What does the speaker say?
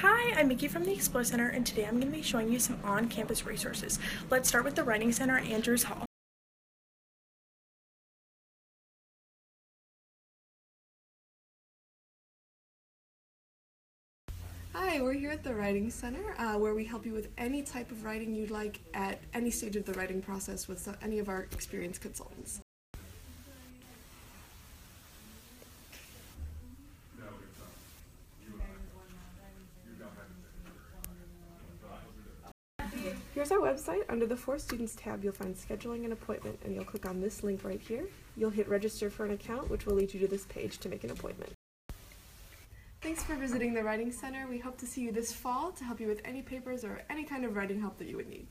Hi, I'm Mickey from the Explore Center, and today I'm going to be showing you some on-campus resources. Let's start with the Writing Center at Andrews Hall. Hi, we're here at the Writing Center uh, where we help you with any type of writing you'd like at any stage of the writing process with any of our experienced consultants. Here's our website. Under the For Students tab, you'll find Scheduling an Appointment, and you'll click on this link right here. You'll hit Register for an account, which will lead you to this page to make an appointment. Thanks for visiting the Writing Center. We hope to see you this fall to help you with any papers or any kind of writing help that you would need.